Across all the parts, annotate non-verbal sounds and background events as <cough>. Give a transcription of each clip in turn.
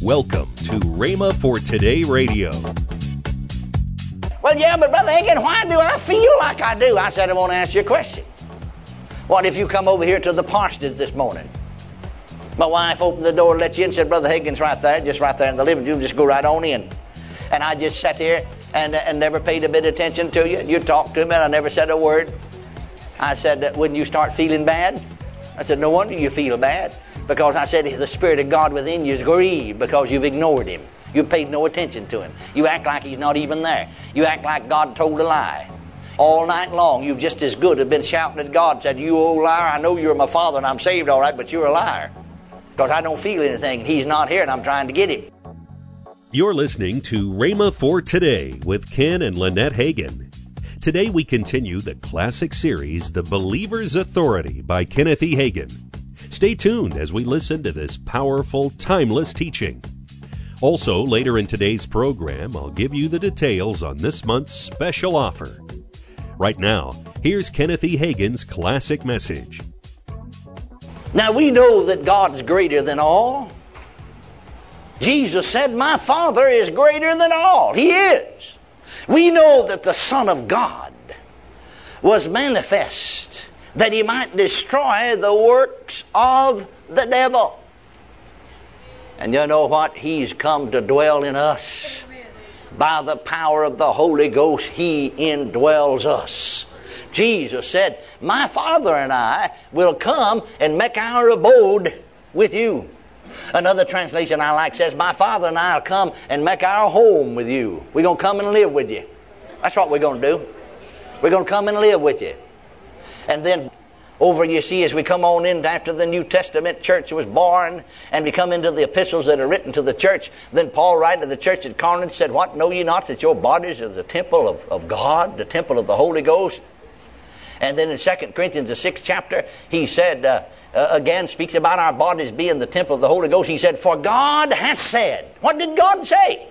Welcome to Rhema for Today Radio. Well, yeah, but Brother Hagin, why do I feel like I do? I said, I want to ask you a question. What if you come over here to the parsonage this morning? My wife opened the door, let you in, said, Brother Hagin's right there, just right there in the living room, just go right on in. And I just sat here and, and never paid a bit of attention to you. You talked to me, and I never said a word. I said, Wouldn't you start feeling bad? I said, No wonder you feel bad. Because I said, The Spirit of God within you is grieved because you've ignored Him. You paid no attention to Him. You act like He's not even there. You act like God told a lie. All night long, you've just as good have been shouting at God, said, You old liar, I know you're my father and I'm saved all right, but you're a liar. Because I don't feel anything. He's not here and I'm trying to get him. You're listening to Rhema for Today with Ken and Lynette Hagin. Today we continue the classic series, The Believer's Authority by Kenneth E. Hagin. Stay tuned as we listen to this powerful, timeless teaching. Also, later in today's program, I'll give you the details on this month's special offer. Right now, here's Kenneth E. Hagin's classic message. Now we know that God's greater than all. Jesus said, My Father is greater than all. He is. We know that the Son of God was manifest that he might destroy the works of the devil. And you know what? He's come to dwell in us. By the power of the Holy Ghost, He indwells us. Jesus said, My Father and I will come and make our abode with you. Another translation I like says, My Father and I will come and make our home with you. We're going to come and live with you. That's what we're going to do. We're going to come and live with you. And then over you see as we come on in after the New Testament church was born and we come into the epistles that are written to the church, then Paul writing to the church at Corinth said, What know ye not that your bodies are the temple of, of God, the temple of the Holy Ghost? And then in 2 Corinthians, the sixth chapter, he said, uh, uh, again, speaks about our bodies being the temple of the Holy Ghost. He said, For God has said, What did God say?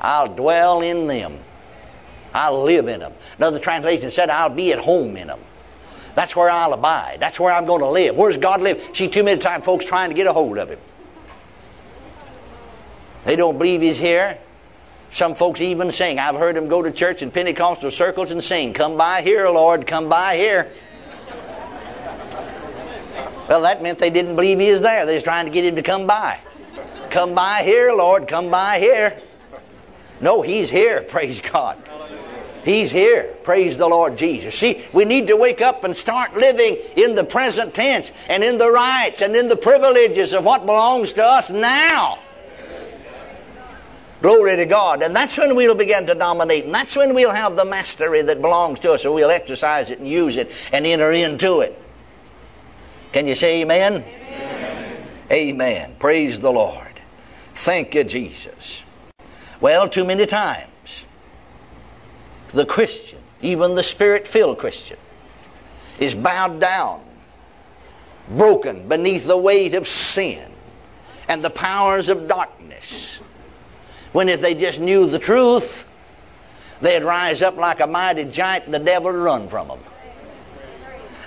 I'll dwell in them. I'll live in them. Another translation said, I'll be at home in them. That's where I'll abide. That's where I'm going to live. Where's God live? See, too many times folks trying to get a hold of Him. They don't believe He's here. Some folks even sing. I've heard them go to church in Pentecostal circles and sing, Come by here, Lord, come by here. Well, that meant they didn't believe He was there. They was trying to get Him to come by. Come by here, Lord, come by here. No, He's here, <laughs> praise God. He's here. Praise the Lord Jesus. See, we need to wake up and start living in the present tense and in the rights and in the privileges of what belongs to us now. Glory to God. And that's when we'll begin to dominate. And that's when we'll have the mastery that belongs to us, and we'll exercise it and use it and enter into it. Can you say amen? Amen. amen. Praise the Lord. Thank you, Jesus. Well, too many times, the Christian, even the spirit filled Christian, is bowed down, broken beneath the weight of sin and the powers of darkness. When if they just knew the truth, they'd rise up like a mighty giant and the devil would run from them.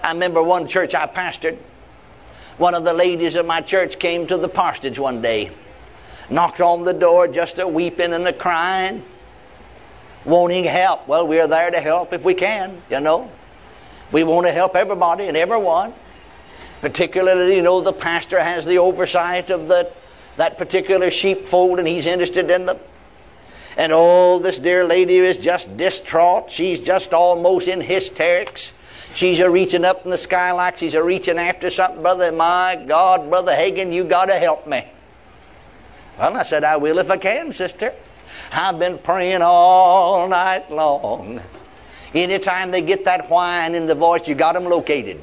I remember one church I pastored. One of the ladies of my church came to the parsonage one day, knocked on the door just a weeping and a crying, wanting help. Well, we're there to help if we can, you know. We want to help everybody and everyone. Particularly, you know, the pastor has the oversight of the, that particular sheepfold and he's interested in them. And oh, this dear lady is just distraught. She's just almost in hysterics. She's a reaching up in the sky like she's a reaching after something. Brother, my God, Brother Hagin, you got to help me. Well, I said, I will if I can, sister. I've been praying all night long. Anytime they get that whine in the voice, you got them located.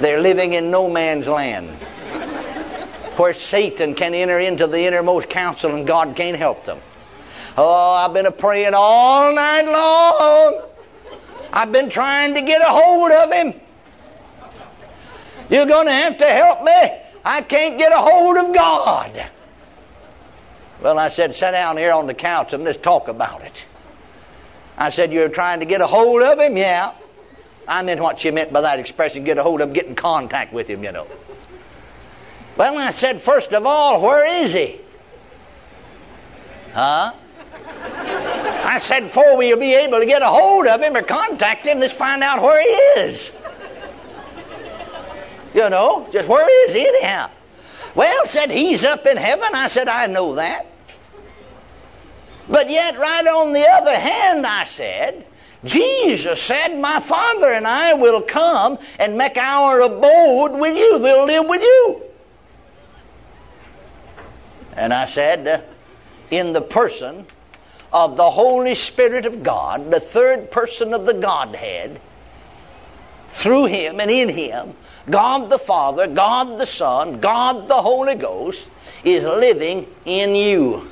They're living in no man's land where Satan can enter into the innermost council and God can't help them. Oh, I've been a praying all night long. I've been trying to get a hold of him. You're going to have to help me. I can't get a hold of God. Well, I said, sit down here on the couch and let's talk about it. I said, You're trying to get a hold of him? Yeah. I meant what she meant by that expression get a hold of get in contact with him, you know. Well, I said, first of all, where is he? Huh? I said, before we'll be able to get a hold of him or contact him, let's find out where he is. You know, just where is he anyhow? Well, said he's up in heaven. I said, I know that. But yet, right on the other hand, I said, Jesus said, My Father and I will come and make our abode with you. We'll live with you. And I said, In the person of the Holy Spirit of God, the third person of the Godhead, through Him and in Him, God the Father, God the Son, God the Holy Ghost is living in you.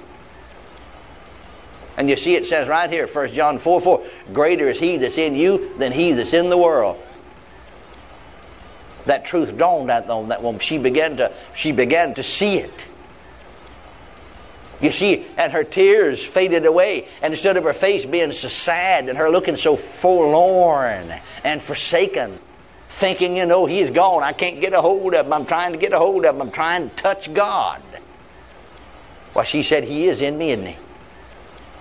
And you see it says right here, 1 John 4 4, greater is he that's in you than he that's in the world. That truth dawned on that woman. She began to, she began to see it. You see, and her tears faded away, and instead of her face being so sad and her looking so forlorn and forsaken, thinking, you know, he's gone. I can't get a hold of him. I'm trying to get a hold of him. I'm trying to touch God. Well, she said, He is in me, isn't he?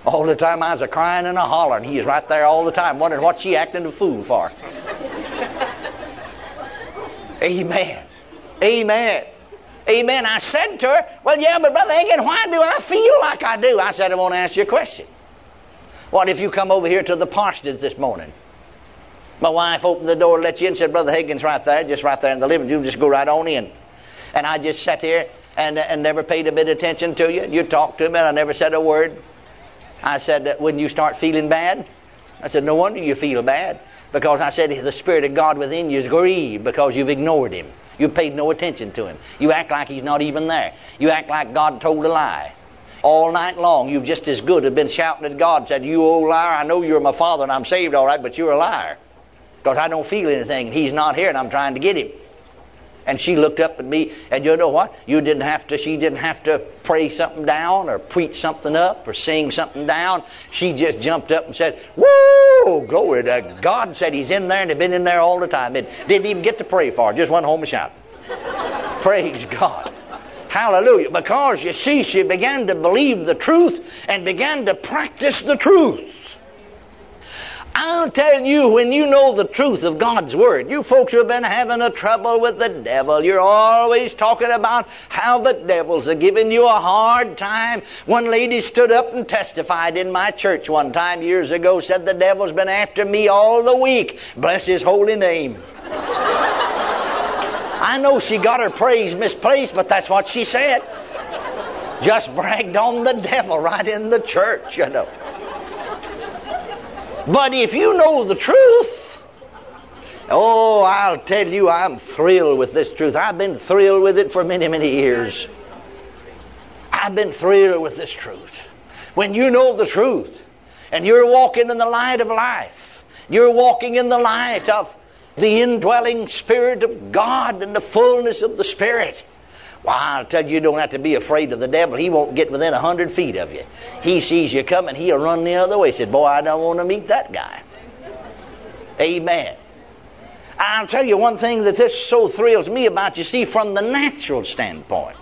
All the time I was a crying and a hollering. He is right there all the time, wondering what she acting a fool for. <laughs> Amen. Amen. Amen. I said to her, Well, yeah, but Brother Hagin, why do I feel like I do? I said, I want to ask you a question. What if you come over here to the parsonage this morning? My wife opened the door let you in said, Brother Hagin's right there, just right there in the living room. Just go right on in. And I just sat here and, and never paid a bit of attention to you. You talked to me and I never said a word. I said, uh, Wouldn't you start feeling bad? I said, No wonder you feel bad. Because I said, The Spirit of God within you is grieved because you've ignored Him. You paid no attention to Him. You act like He's not even there. You act like God told a lie. All night long, you've just as good have been shouting at God, said, You old liar, I know you're my father and I'm saved all right, but you're a liar. Because I don't feel anything. He's not here and I'm trying to get Him. And she looked up at me, and you know what? You didn't have to, she didn't have to pray something down or preach something up or sing something down. She just jumped up and said, Woo! Oh, glory to God. Said he's in there and had been in there all the time. It didn't even get to pray for, just went home and shouted. <laughs> Praise God. Hallelujah. Because you see, she began to believe the truth and began to practice the truth. I'll tell you, when you know the truth of God's Word, you folks who have been having a trouble with the devil, you're always talking about how the devils are giving you a hard time. One lady stood up and testified in my church one time years ago, said the devil's been after me all the week. Bless his holy name. I know she got her praise misplaced, but that's what she said. Just bragged on the devil right in the church, you know. But if you know the truth, oh, I'll tell you, I'm thrilled with this truth. I've been thrilled with it for many, many years. I've been thrilled with this truth. When you know the truth and you're walking in the light of life, you're walking in the light of the indwelling Spirit of God and the fullness of the Spirit. Well, I'll tell you, you don't have to be afraid of the devil. He won't get within a hundred feet of you. He sees you coming, he'll run the other way. He said, Boy, I don't want to meet that guy. Amen. I'll tell you one thing that this so thrills me about, you see, from the natural standpoint.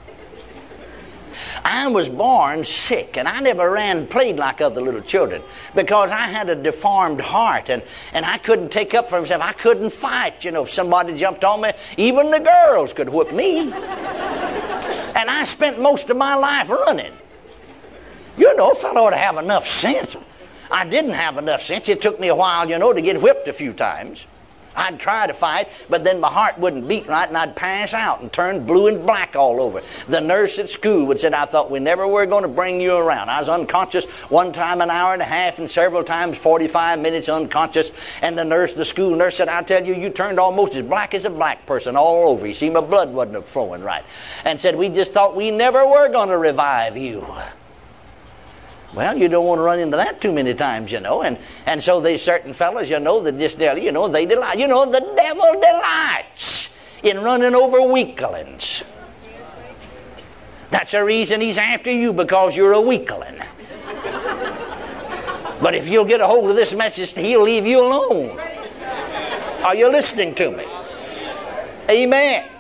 I was born sick, and I never ran played like other little children because I had a deformed heart, and, and I couldn't take up for myself. I couldn't fight. You know, if somebody jumped on me, even the girls could whip me. And I spent most of my life running. You know, a fellow ought to have enough sense. I didn't have enough sense. It took me a while, you know, to get whipped a few times. I'd try to fight, but then my heart wouldn't beat right and I'd pass out and turn blue and black all over. The nurse at school would say, I thought we never were going to bring you around. I was unconscious one time an hour and a half and several times 45 minutes unconscious. And the nurse, the school nurse said, I tell you, you turned almost as black as a black person all over. You see, my blood wasn't flowing right. And said, we just thought we never were going to revive you. Well, you don't want to run into that too many times, you know. And, and so there's certain fellows, you know, that just, you know, they delight. You know, the devil delights in running over weaklings. That's the reason he's after you, because you're a weakling. but if you'll get a hold of this message, he'll leave you alone. Are you listening to me? Amen.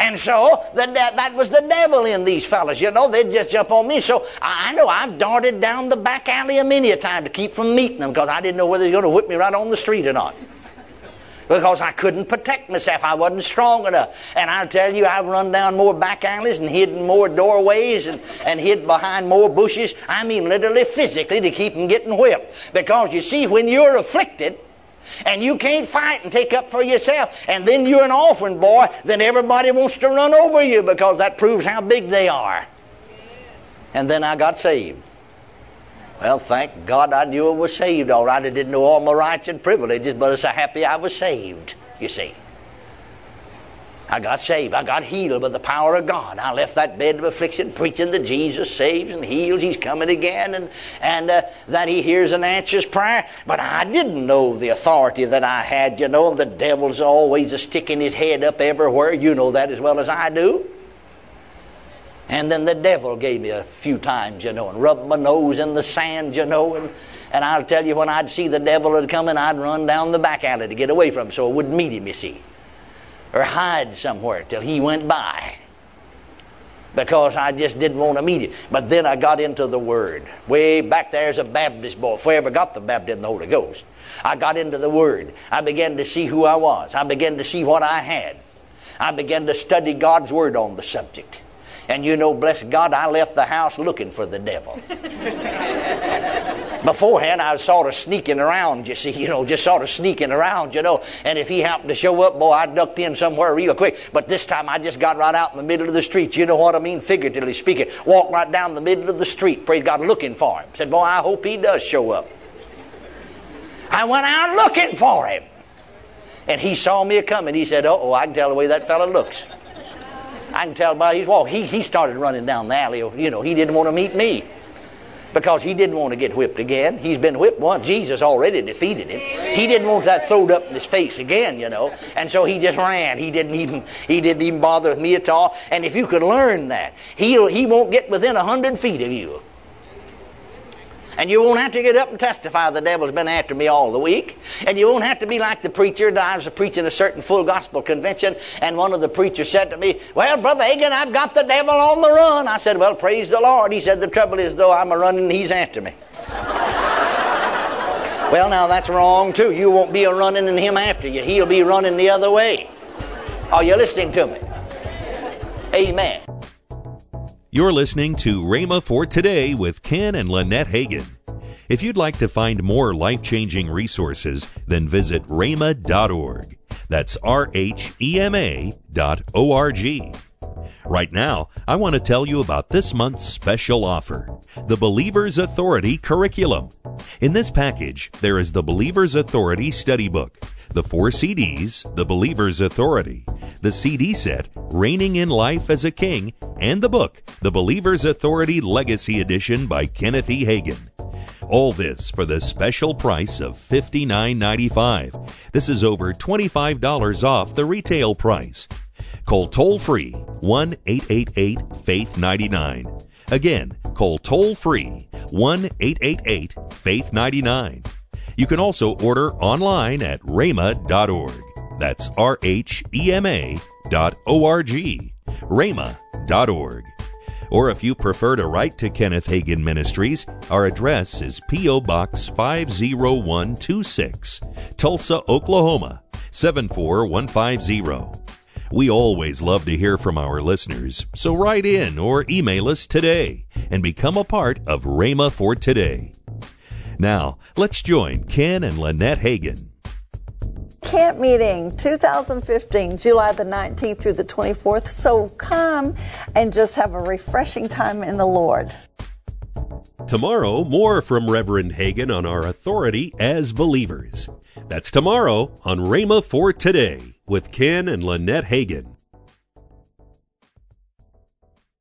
And so the, that was the devil in these fellas. You know, they'd just jump on me. So I know I've darted down the back alley a many a time to keep from meeting them because I didn't know whether they were going to whip me right on the street or not because I couldn't protect myself. I wasn't strong enough. And I'll tell you, I've run down more back alleys and hidden more doorways and, and hid behind more bushes. I mean, literally, physically, to keep from getting whipped. Because you see, when you're afflicted, and you can't fight and take up for yourself, and then you're an orphan boy, then everybody wants to run over you because that proves how big they are. And then I got saved. Well, thank God I knew I was saved all right. I didn't know all my rights and privileges, but it's so happy I was saved, you see. I got saved. I got healed by the power of God. I left that bed of affliction preaching that Jesus saves and heals. He's coming again and, and uh, that He hears and answers prayer. But I didn't know the authority that I had, you know. The devil's always a sticking his head up everywhere. You know that as well as I do. And then the devil gave me a few times, you know, and rubbed my nose in the sand, you know. And, and I'll tell you, when I'd see the devil had coming, I'd run down the back alley to get away from him so I wouldn't meet him, you see. Or hide somewhere till he went by. Because I just didn't want to meet him. But then I got into the Word. Way back there as a Baptist boy, if I ever got the baptism of the Holy Ghost. I got into the Word. I began to see who I was. I began to see what I had. I began to study God's Word on the subject. And you know, bless God, I left the house looking for the devil. <laughs> Beforehand, I was sort of sneaking around, you see, <laughs> you know, just sort of sneaking around, you know. And if he happened to show up, boy, I ducked in somewhere real quick. But this time I just got right out in the middle of the street. You know what I mean? Figuratively speaking. Walked right down the middle of the street, praise God, looking for him. Said, boy, I hope he does show up. I went out looking for him. And he saw me coming. He said, oh, I can tell the way that fellow looks. I can tell by his walk. He, he started running down the alley. You know, he didn't want to meet me because he didn't want to get whipped again. He's been whipped once. Jesus already defeated him. He didn't want that thrown up in his face again, you know. And so he just ran. He didn't even he didn't even bother with me at all. And if you could learn that, he'll he won't get within a hundred feet of you. And you won't have to get up and testify the devil's been after me all the week. And you won't have to be like the preacher that I was preaching a certain full gospel convention, and one of the preachers said to me, Well, Brother Hagin, I've got the devil on the run. I said, Well, praise the Lord. He said, The trouble is, though, I'm a running, and he's after me. <laughs> well, now that's wrong, too. You won't be a running and him after you, he'll be running the other way. Are you listening to me? Amen. You're listening to Rhema for Today with Ken and Lynette Hagin. If you'd like to find more life changing resources, then visit rhema.org. That's R H E M A dot O R G. Right now, I want to tell you about this month's special offer the Believer's Authority Curriculum. In this package, there is the Believer's Authority Study Book, the four CDs, The Believer's Authority, the CD set, Reigning in Life as a King, and the book, The Believer's Authority Legacy Edition by Kenneth E. Hagin. All this for the special price of $59.95. This is over $25 off the retail price. Call toll free 1 888 Faith 99. Again, call toll free 1 888 Faith 99. You can also order online at rhema.org. That's R H E M A dot O R G. rhema.org. Or if you prefer to write to Kenneth Hagin Ministries, our address is P.O. Box 50126, Tulsa, Oklahoma 74150. We always love to hear from our listeners, so write in or email us today and become a part of Rhema for Today. Now, let's join Ken and Lynette Hagin. Camp meeting 2015, July the 19th through the 24th. So come and just have a refreshing time in the Lord. Tomorrow, more from Reverend Hagin on our authority as believers. That's tomorrow on Rhema for Today with Ken and Lynette Hagin.